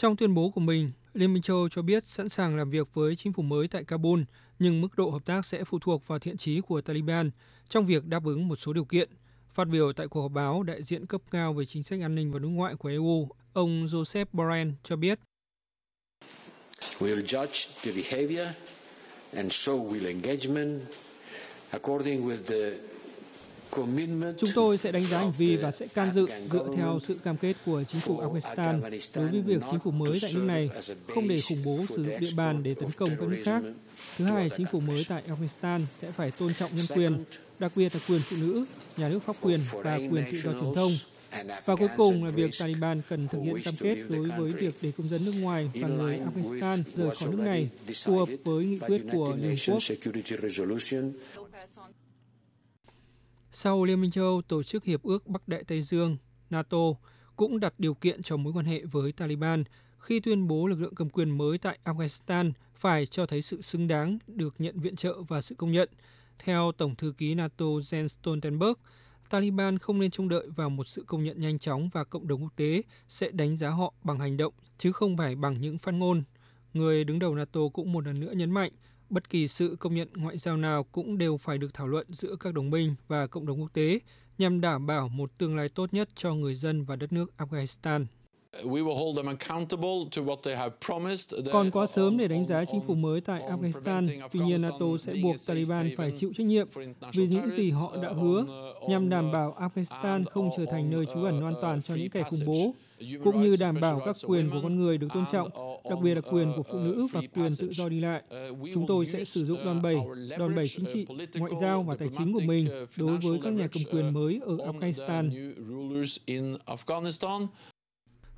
Trong tuyên bố của mình, Liên minh châu Âu cho biết sẵn sàng làm việc với chính phủ mới tại Kabul, nhưng mức độ hợp tác sẽ phụ thuộc vào thiện chí của Taliban trong việc đáp ứng một số điều kiện. Phát biểu tại cuộc họp báo, đại diện cấp cao về chính sách an ninh và đối ngoại của EU, ông Joseph Borrell cho biết. Chúng tôi sẽ đánh giá hành vi và sẽ can dự dựa theo sự cam kết của chính phủ Afghanistan đối với việc chính phủ mới tại nước này không để khủng bố sử dụng địa bàn để tấn công các nước khác. Thứ hai, chính phủ mới tại Afghanistan sẽ phải tôn trọng nhân quyền, đặc biệt là quyền phụ nữ, nhà nước pháp quyền và quyền tự do truyền thông. Và cuối cùng là việc Taliban cần thực hiện cam kết đối với việc để công dân nước ngoài và người Afghanistan rời khỏi nước này phù hợp với nghị quyết của Liên Hợp Quốc. Sau Liên minh châu Âu tổ chức Hiệp ước Bắc Đại Tây Dương, NATO cũng đặt điều kiện cho mối quan hệ với Taliban khi tuyên bố lực lượng cầm quyền mới tại Afghanistan phải cho thấy sự xứng đáng được nhận viện trợ và sự công nhận. Theo Tổng thư ký NATO Jens Stoltenberg, Taliban không nên trông đợi vào một sự công nhận nhanh chóng và cộng đồng quốc tế sẽ đánh giá họ bằng hành động, chứ không phải bằng những phát ngôn. Người đứng đầu NATO cũng một lần nữa nhấn mạnh bất kỳ sự công nhận ngoại giao nào cũng đều phải được thảo luận giữa các đồng minh và cộng đồng quốc tế nhằm đảm bảo một tương lai tốt nhất cho người dân và đất nước Afghanistan. Còn quá sớm để đánh giá chính phủ mới tại Afghanistan, tuy nhiên NATO sẽ buộc Taliban phải chịu trách nhiệm vì những gì họ đã hứa nhằm đảm bảo Afghanistan không trở thành nơi trú ẩn an toàn cho những kẻ khủng bố, cũng như đảm bảo các quyền của con người được tôn trọng, đặc biệt là quyền của phụ nữ và quyền tự do đi lại. Chúng tôi sẽ sử dụng đòn bẩy, đòn bẩy chính trị, ngoại giao và tài chính của mình đối với các nhà cầm quyền mới ở Afghanistan.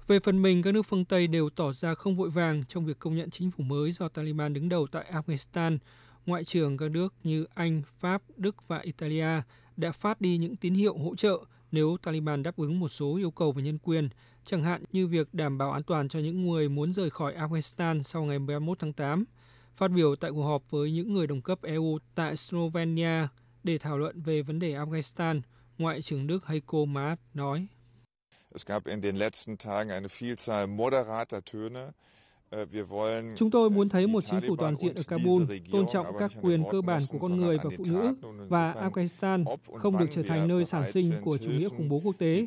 Về phần mình, các nước phương Tây đều tỏ ra không vội vàng trong việc công nhận chính phủ mới do Taliban đứng đầu tại Afghanistan. Ngoại trưởng các nước như Anh, Pháp, Đức và Italia đã phát đi những tín hiệu hỗ trợ nếu Taliban đáp ứng một số yêu cầu về nhân quyền, chẳng hạn như việc đảm bảo an toàn cho những người muốn rời khỏi Afghanistan sau ngày 31 tháng 8. Phát biểu tại cuộc họp với những người đồng cấp EU tại Slovenia để thảo luận về vấn đề Afghanistan, Ngoại trưởng Đức Heiko Maas nói. Es gab in den letzten Tagen eine Vielzahl moderater Töne. Äh, Chúng tôi muốn thấy một chính phủ toàn diện ở Kabul, tôn trọng các quyền cơ bản của con người và phụ nữ, và Afghanistan không được trở thành nơi sản sinh của chủ nghĩa khủng bố quốc tế.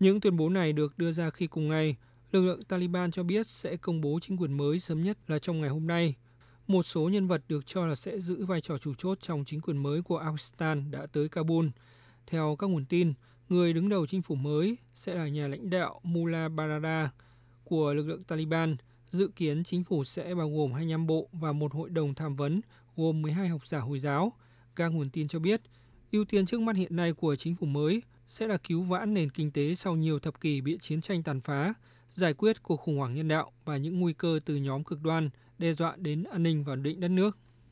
Những tuyên bố này được đưa ra khi cùng ngày, lực lượng Taliban cho biết sẽ công bố chính quyền mới sớm nhất là trong ngày hôm nay. Một số nhân vật được cho là sẽ giữ vai trò chủ chốt trong chính quyền mới của Afghanistan đã tới Kabul. Theo các nguồn tin, người đứng đầu chính phủ mới sẽ là nhà lãnh đạo Mullah Baradar của lực lượng Taliban. Dự kiến chính phủ sẽ bao gồm 25 bộ và một hội đồng tham vấn gồm 12 học giả Hồi giáo. Các nguồn tin cho biết, ưu tiên trước mắt hiện nay của chính phủ mới sẽ là cứu vãn nền kinh tế sau nhiều thập kỷ bị chiến tranh tàn phá, giải quyết cuộc khủng hoảng nhân đạo và những nguy cơ từ nhóm cực đoan đe dọa đến an ninh và định đất nước.